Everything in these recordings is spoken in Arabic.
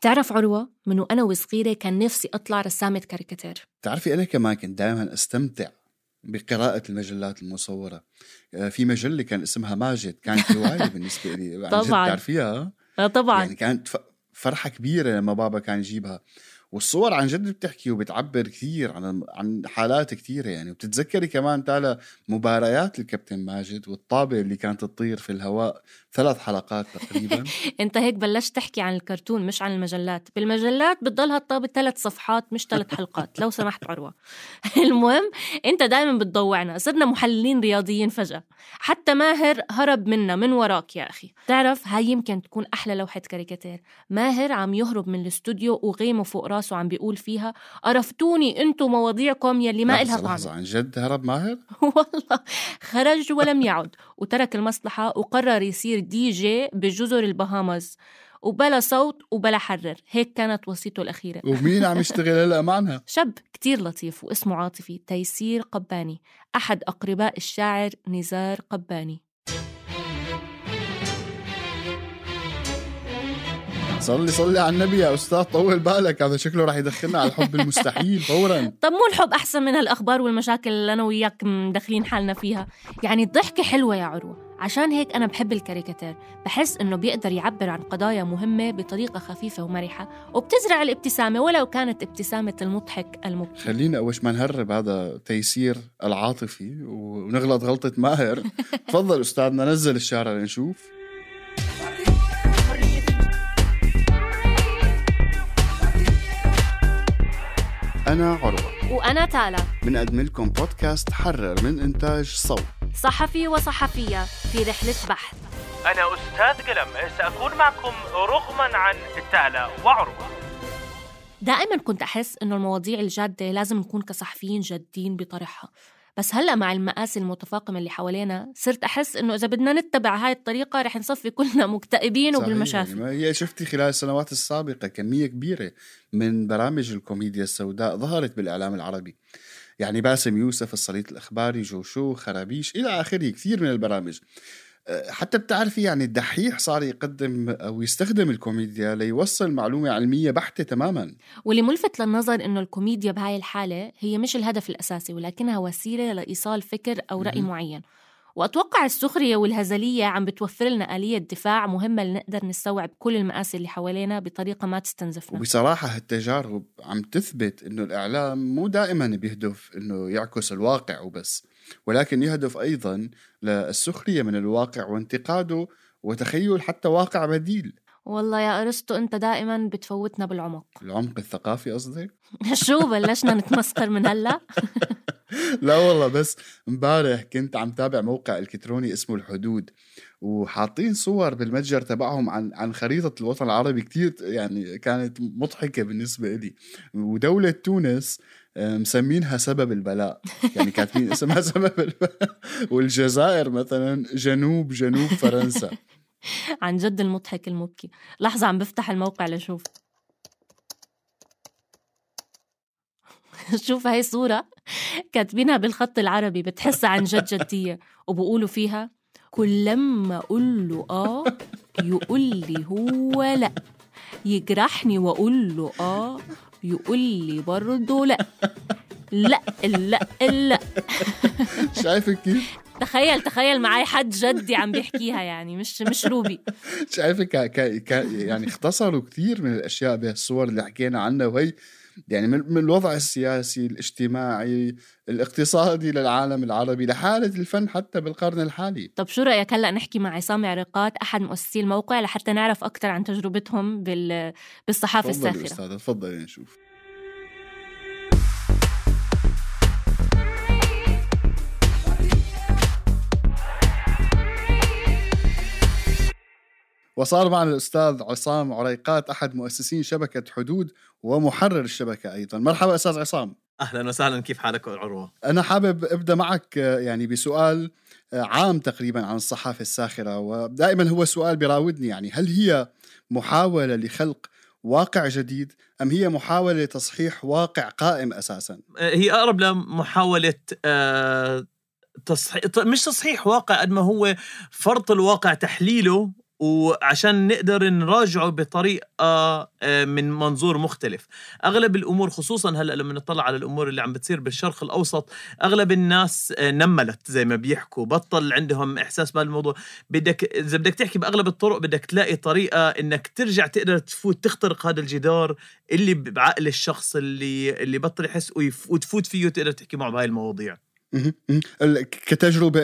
بتعرف عروة من وأنا وصغيرة كان نفسي أطلع رسامة كاريكاتير؟ بتعرفي أنا كمان كنت دائما أستمتع بقراءة المجلات المصورة. آه، في مجلة كان اسمها ماجد كانت هواية بالنسبة لي. طبعاً. بتعرفيها؟ آه طبعا. يعني كانت فرحة كبيرة لما بابا كان يجيبها. والصور عن جد بتحكي وبتعبر كثير عن عن حالات كثيرة يعني. وبتتذكري كمان تالا مباريات الكابتن ماجد والطابة اللي كانت تطير في الهواء ثلاث حلقات تقريبا. انت هيك بلشت تحكي عن الكرتون مش عن المجلات. بالمجلات بتضلها الطابة ثلاث صفحات مش ثلاث حلقات لو سمحت عروة. المهم انت دائما بتضوعنا. صرنا محللين رياضيين فجأة. حتى ماهر هرب منا من وراك يا أخي. تعرف هاي يمكن تكون أحلى لوحة كاريكاتير. ماهر عم يهرب من الاستوديو وغيمه فوق راسه عم بيقول فيها قرفتوني انتو مواضيعكم يلي ما إلها طعم عن جد هرب ماهر؟ والله خرج ولم يعد وترك المصلحة وقرر يصير دي جي بجزر البهاماز وبلا صوت وبلا حرر هيك كانت وصيته الأخيرة ومين عم يشتغل هلا معنا؟ شاب كتير لطيف واسمه عاطفي تيسير قباني أحد أقرباء الشاعر نزار قباني صلي صلي على النبي يا أستاذ طول بالك هذا شكله راح يدخلنا على الحب المستحيل فورا. طب مو الحب أحسن من هالأخبار والمشاكل اللي أنا وياك مدخلين حالنا فيها؟ يعني الضحكة حلوة يا عروة. عشان هيك أنا بحب الكاريكاتير. بحس إنه بيقدر يعبر عن قضايا مهمة بطريقة خفيفة ومرحة وبتزرع الابتسامة ولو كانت ابتسامة المضحك المبكي خلينا أول ما نهرب هذا تيسير العاطفي ونغلط غلطة ماهر. تفضل أستاذنا نزل الشارع لنشوف. أنا عروة. وأنا تالا. بنقدم لكم بودكاست حرر من إنتاج صوت. صحفي وصحفية في رحلة بحث. أنا أستاذ قلم. سأكون معكم رغما عن تالا وعروة. دائما كنت أحس إنه المواضيع الجادة لازم نكون كصحفيين جادين بطرحها بس هلا مع المآسي المتفاقمة اللي حوالينا صرت أحس إنه إذا بدنا نتبع هاي الطريقة رح نصفي كلنا مكتئبين وبالمشافي يعني هي شفتي خلال السنوات السابقة كمية كبيرة من برامج الكوميديا السوداء ظهرت بالإعلام العربي. يعني باسم يوسف الصليط الإخباري جوشو خرابيش إلى آخره كثير من البرامج. حتى بتعرفي يعني الدحيح صار يقدم أو يستخدم الكوميديا ليوصل معلومة علمية بحتة تماما واللي ملفت للنظر إنه الكوميديا بهاي الحالة هي مش الهدف الأساسي ولكنها وسيلة لإيصال فكر أو رأي مهم. معين وأتوقع السخرية والهزلية عم بتوفر لنا آلية دفاع مهمة لنقدر نستوعب كل المآسي اللي حوالينا بطريقة ما تستنزفنا. وبصراحة هالتجارب عم تثبت إنه الإعلام مو دائما بيهدف إنه يعكس الواقع وبس ولكن يهدف أيضا للسخرية من الواقع وانتقاده وتخيل حتى واقع بديل. والله يا أرسطو أنت دائما بتفوتنا بالعمق. العمق الثقافي قصدك؟ شو بلشنا نتمسخر من هلا؟ لا والله بس امبارح كنت عم تابع موقع إلكتروني اسمه الحدود وحاطين صور بالمتجر تبعهم عن عن خريطة الوطن العربي. كتير يعني كانت مضحكة بالنسبة لي ودولة تونس آه، مسمينها سبب البلاء. يعني كاتبين اسمها سبب البلاء. والجزائر مثلا جنوب جنوب فرنسا. عن جد المضحك المبكي. لحظة عم بفتح الموقع لشوف شوف هاي صورة كاتبينها بالخط العربي بتحسها عن جد جدية. وبقولوا فيها كل لما أقول له آه يقول لي هو لأ. يجرحني وأقول له آه يقول لي برضه لأ. لأ لأ لأ. شايفك كيف؟ تخيل تخيل معي حد جدي عم بيحكيها يعني مش مش روبي. شايفك ك... ك... ك... يعني اختصروا كثير من الأشياء بهالصور اللي حكينا عنها وهي يعني من, من الوضع السياسي الاجتماعي الاقتصادي للعالم العربي لحالة الفن حتى بالقرن الحالي. طب شو رأيك هلأ نحكي مع عصام عرقات أحد مؤسسي الموقع لحتى نعرف أكثر عن تجربتهم بال... بالصحافة الساخرة؟ أستاذة تفضلي نشوف. وصار معنا الأستاذ عصام عريقات أحد مؤسسين شبكة حدود ومحرر الشبكة أيضا. مرحبا أستاذ عصام. أهلا وسهلا كيف حالك عروة؟ أنا حابب أبدأ معك يعني بسؤال عام تقريبا عن الصحافة الساخرة ودائما هو سؤال بيراودني يعني هل هي محاولة لخلق واقع جديد أم هي محاولة لتصحيح واقع قائم أساسا؟ هي أقرب لمحاوله آه، تصحيح مش تصحيح واقع قد ما هو فرط الواقع تحليله وعشان نقدر نراجعه بطريقة آه، من منظور مختلف. أغلب الأمور خصوصا هلأ لما نطلع على الأمور اللي عم بتصير بالشرق الأوسط أغلب الناس آه، نملت زي ما بيحكوا بطل عندهم إحساس بهالموضوع بدك إذا بدك تحكي بأغلب الطرق بدك تلاقي طريقة إنك ترجع تقدر تفوت تخترق هذا الجدار اللي بعقل الشخص اللي اللي بطل يحس وتفوت فيه وتقدر تحكي معه بهاي المواضيع.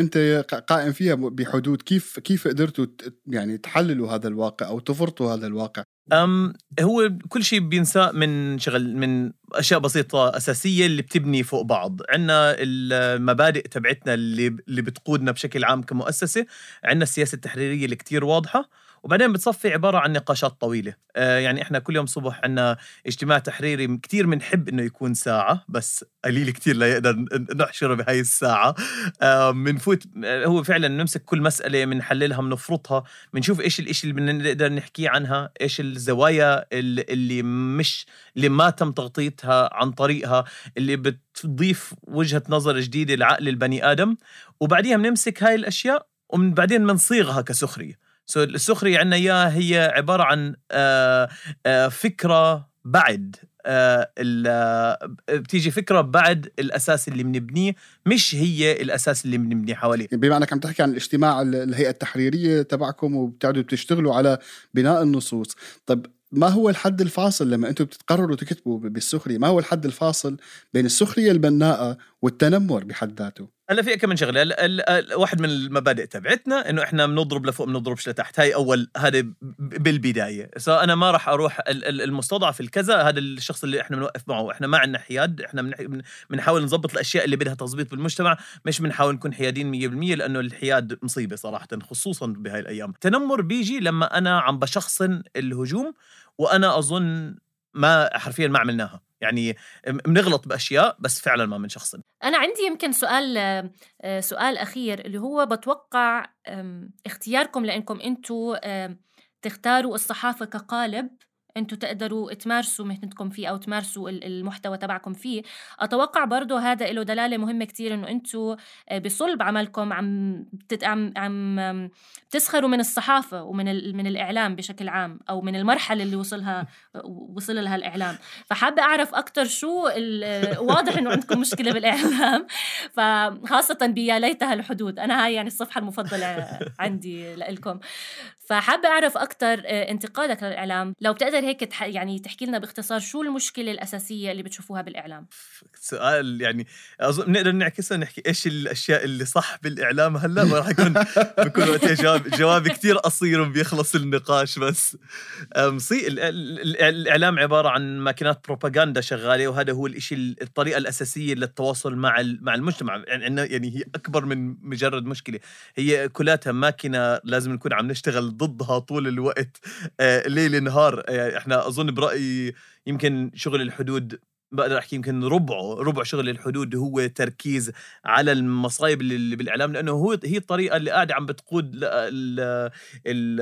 أنت ق- قائم فيها بحدود كيف كيف قدرتوا يعني تحللوا هذا الواقع أو تفرطوا هذا الواقع؟ أم هو كل شيء بينساء من شغل من أشياء بسيطة أساسية اللي بتبني فوق بعض. عندنا المبادئ تبعتنا اللي اللي بتقودنا بشكل عام كمؤسسة عندنا السياسة التحريرية اللي كتير واضحة. وبعدين بتصفي عبارة عن نقاشات طويلة. آه يعني إحنا كل يوم صبح عندنا اجتماع تحريري كتير بنحب إنه يكون ساعة بس قليل كتير ليقدر نحشره بهاي الساعة. آه بنفوت آه، هو فعلا نمسك كل مسألة بنحللها بنفرطها بنشوف إيش الاشي اللي بدنا نقدر نحكيه عنها إيش الزوايا اللي, مش اللي ما تم تغطيتها عن طريقها اللي بتضيف وجهة نظر جديدة لعقل البني آدم. وبعديها بنمسك هاي الأشياء ومن بعدين بنصيغها كسخرية. سو السخرية عنا إياها هي عبارة عن آه، آه، فكرة بعد آه، بتيجي فكرة بعد الأساس اللي بنبنيه مش هي الأساس اللي بنبنيه حواليه. بما أنك عم تحكي عن الاجتماع ال- الهيئة التحريرية تبعكم وبتقعدوا بتشتغلوا على بناء النصوص. طب ما هو الحد الفاصل لما أنتم بتقرروا تكتبوا ب- بالسخرية ما هو الحد الفاصل بين السخرية البناءة والتنمر بحد ذاته؟ هلا في كم من شغلة. واحد من المبادئ تبعتنا إنه إحنا بنضرب لفوق بنضربش لتحت. هاي أول هذا بالبداية. سو أنا ما راح أروح ال- ال- المستضعف الكذا هذا الشخص اللي إحنا بنوقف معه. إحنا ما عندنا حياد. إحنا بنح- بن- بنحاول نظبط الأشياء اللي بدها تظبيط بالمجتمع. مش بنحاول نكون حيادين 100% لأنه الحياد مصيبة صراحة خصوصا بهاي الأيام. التنمر بيجي لما أنا عم بشخصن الهجوم وأنا أظن ما حرفيا ما عملناها. يعني بنغلط بأشياء بس فعلا ما بنشخصن أنا عندي يمكن سؤال آه، سؤال أخير اللي هو بتوقع اختياركم لأنكم أنتوا آم، تختاروا الصحافة كقالب؟ أنتوا تقدروا تمارسوا مهنتكم فيه أو تمارسوا ال- المحتوى تبعكم فيه. أتوقع برضه هذا له دلالة مهمة كتير إنه أنتوا آه، بصلب عملكم عم عم عم بتسخروا من الصحافة ومن من الإعلام بشكل عام أو من المرحلة اللي وصلها وصل لها الإعلام. فحابة أعرف أكتر شو ال- واضح إنه عندكم مشكلة بالإعلام. فخاصة بيا ليتها الحدود. أنا هاي يعني الصفحة المفضلة عندي لإلكم. فحابة أعرف أكتر آه، انتقادك للإعلام. لو بتقدر هيك تح يعني تحكي لنا باختصار شو المشكلة الأساسية اللي بتشوفوها بالإعلام؟ سؤال يعني أظن بنقدر نعكسها نحكي إيش الأشياء اللي صح بالإعلام هلأ؟ ما راح يكون بكون جواب جوابي كثير قصير وبيخلص النقاش بس. صي ال- ال- الإعلام عبارة عن ماكينات بروباغندا شغالة وهذا هو الشيء الطريقة الأساسية للتواصل مع مع المجتمع. يعني يعني هي أكبر من مجرد مشكلة. هي كلاتها ماكينة لازم نكون عم نشتغل ضدها طول الوقت. آه، ليل نهار. آه، إحنا أظن برأيي يمكن شغل الحدود بقدر أحكي يمكن ربعه ربع شغل الحدود هو تركيز على المصايب اللي بالإعلام لأنه هو هي الطريقة اللي قاعدة عم بتقود ال ال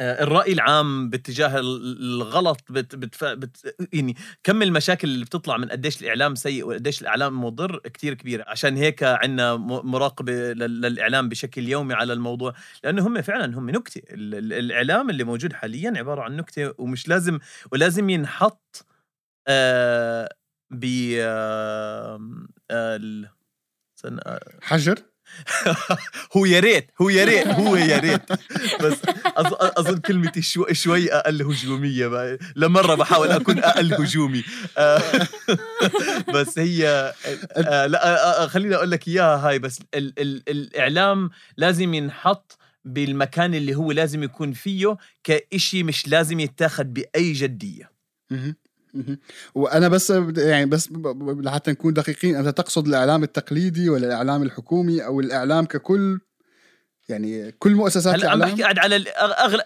آه، الرأي العام باتجاه ال- الغلط بت بت بت يعني كم المشاكل اللي بتطلع من قديش الإعلام سيء وقديش الإعلام مضر كتير كبيرة عشان هيك عندنا مراقبة لل- للإعلام بشكل يومي على الموضوع. لأنه هم فعلا هم نكتة. ال- ال- الإعلام اللي موجود حاليا عبارة عن نكتة ومش لازم ولازم ينحط آه ب آه آه، حجر؟ هو يا ريت هو يا ريت هو يا ريت بس أظن كلمتي شو شوي أقل هجومية. لمرة بحاول أكون أقل هجومي آه، بس هي آه، لا آه، خليني أقول لك إياها هاي بس ال ال الإعلام لازم ينحط بالمكان اللي هو لازم يكون فيه كإشي مش لازم يتاخد مهم. مهم. وأنا بس يعني بس لحتى نكون دقيقين أنت تقصد الإعلام التقليدي ولا الإعلام الحكومي أو الإعلام ككل؟ يعني كل مؤسسات هلا عم الإعلام؟ بحكي قاعد على أغلب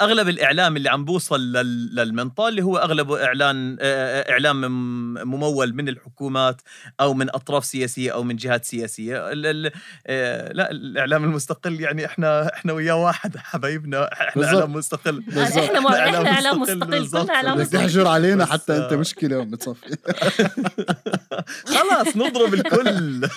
أغلب الإعلام اللي عم بوصل لل- للمنطقه اللي هو اغلبه إعلان إعلام مم- ممول من الحكومات أو من أطراف سياسية أو من جهات سياسية ال- ال- لا الإعلام المستقل يعني إحنا إحنا وياه واحد حبايبنا إحنا بالضبط. إعلام مستقل بالضبط. إحنا مو... إحنا إعلام مستقل بالضبط. كلنا إعلام بدك مستقل تحجر علينا حتى أنت آه. مشكلة بتصفي خلاص نضرب الكل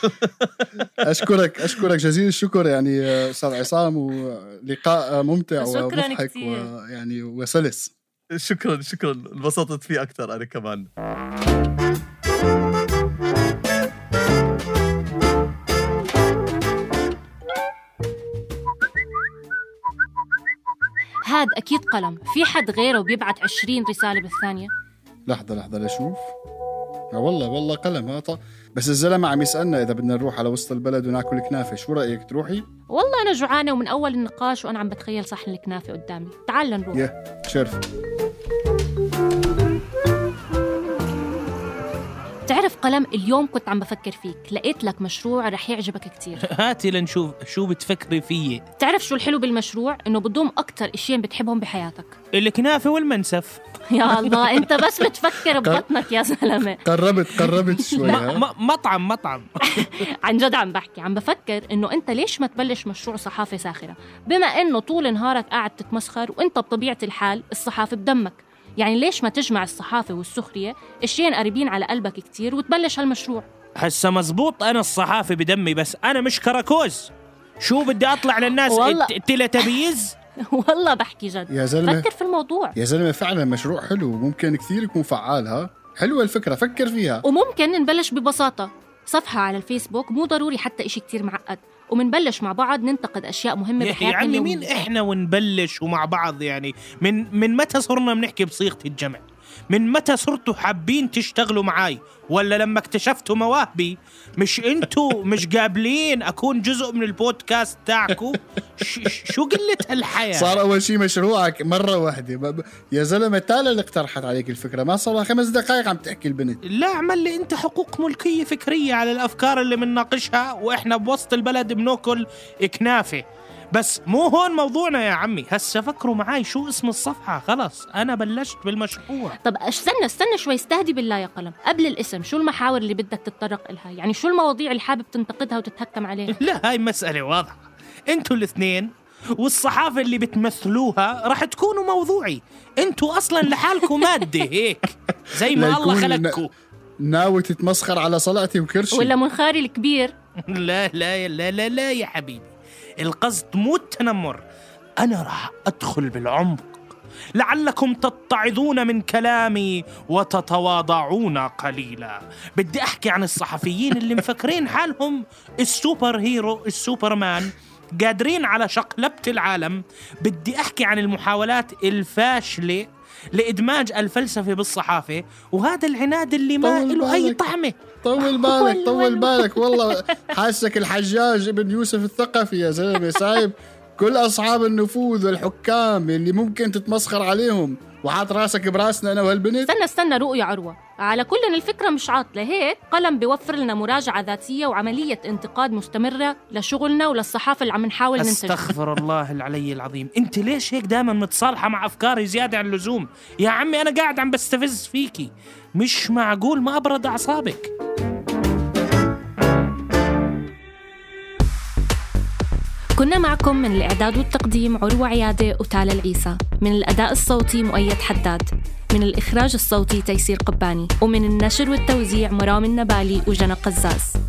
أشكرك أشكرك جزيل الشكر. يعني آه، أستاذ عصام ولقاء ممتع شكراً ومضحك. ويعني وسلس. شكرا شكرا. انبسطت فيه أكثر أنا كمان. هاد أكيد قلم. في حد غيره بيبعت 20 رسالة بالثانية؟ لحظة لحظة لشوف آه والله والله قلم ها طا- بس الزلمة عم يسألنا إذا بدنا نروح على وسط البلد وناكل كنافة شو رأيك تروحي؟ والله أنا جوعانة ومن أول النقاش وأنا عم بتخيل صحن الكنافة قدامي. تعال نروح يا شرف. تعرف قلم اليوم كنت عم بفكر فيك لقيت لك مشروع رح يعجبك كتير. هاتي لنشوف شو بتفكري فيي تعرف شو الحلو بالمشروع؟ إنه بضم أكتر اشياء بتحبهم بحياتك. الكنافة والمنسف. يا الله أنت بس بتفكر ببطنك يا زلمة. قربت قربت شوي مطعم مطعم. عن جد عم بحكي عم بفكر إنه أنت ليش ما تبلش مشروع صحافة ساخرة؟ بما إنه طول نهارك قاعد تتمسخر وأنت بطبيعة الحال الصحافة بدمك. يعني ليش ما تجمع الصحافة والسخرية؟ اشيين قريبين على قلبك كتير وتبلش هالمشروع. هسه مزبوط أنا الصحافي بدمي بس أنا مش كراكوز. شو بدي أطلع للناس؟ والله. الت- تلتبيز والله بحكي جد. يا زلمة. فكر في الموضوع. يا زلمة فعلا مشروع حلو وممكن كثير يكون فعال ها؟ حلوة الفكرة فكر فيها. وممكن نبلش ببساطة. صفحة على الفيسبوك مو ضروري حتى إشي كتير معقد. ومنبلش مع بعض ننتقد أشياء مهمة يا بحياتنا يعني مين. إحنا ونبلش ومع بعض يعني من من متى صرنا بنحكي بصيغة الجمع من متى صرتوا حابين تشتغلوا معاي؟ ولا لما اكتشفتوا مواهبي؟ مش أنتوا مش قابلين أكون جزء من البودكاست تاعكم شو قلة هالحياة؟ صار أول شيء مشروعك مرة واحدة. يا زلمة تالا اللي اقترحت عليك الفكرة. ما صار خمس دقائق عم تحكي البنت. لا اعمل لي أنت حقوق ملكية فكرية على الأفكار اللي بنناقشها وإحنا بوسط البلد بناكل كنافه بس مو هون موضوعنا يا عمي. هسه فكروا معاي شو اسم الصفحة. خلص أنا بلشت بالمشروع. طب استنى استنى شوي استهدي بالله يا قلم. قبل الاسم شو المحاور اللي بدك تتطرق إلها؟ يعني شو المواضيع اللي حابب تنتقدها وتتهكم عليها؟ لا هاي مسألة واضحة. أنتوا الاثنين والصحافة اللي بتمثلوها راح تكونوا موضوعي. أنتوا أصلا لحالكم مادة هيك. زي ما الله خلقكم. ناوي تتمسخر على صلعتي وكرشي. ولا منخاري الكبير. لا لا لا لا لا يا حبيبي. القصد مو التنمر أنا راح أدخل بالعمق. لعلكم تتعظون من كلامي وتتواضعون قليلا. بدي أحكي عن الصحفيين اللي مفكرين حالهم السوبر هيرو السوبرمان قادرين على شقلبة العالم. بدي أحكي عن المحاولات الفاشلة لإدماج الفلسفة بالصحافة وهذا العناد اللي ما له أي بالك. طعمة. طول بالك طول بالك. والله حاسك الحجاج ابن يوسف الثقفي يا زلمة. سايب كل أصحاب النفوذ والحكام اللي ممكن تتمسخر عليهم. وحاط راسك براسنا أنا وهالبنت. استنى استنى رؤيا عروة. على كل الفكرة مش عاطلة هيك قلم بيوفر لنا مراجعة ذاتية وعملية انتقاد مستمرة لشغلنا وللصحافة اللي عم نحاول ننتجها أستغفر الله العلي العظيم. أنت ليش هيك دائما متصالحة مع أفكاري زيادة عن اللزوم؟ يا عمي أنا قاعد عم بستفز فيكي. مش معقول ما أبرد أعصابك. كنا معكم من الإعداد والتقديم عروة عيادة وتالا العيسى. من الأداء الصوتي مؤيد حداد. من الإخراج الصوتي تيسير قباني ومن النشر والتوزيع مرام النبالي وجنى قزاز.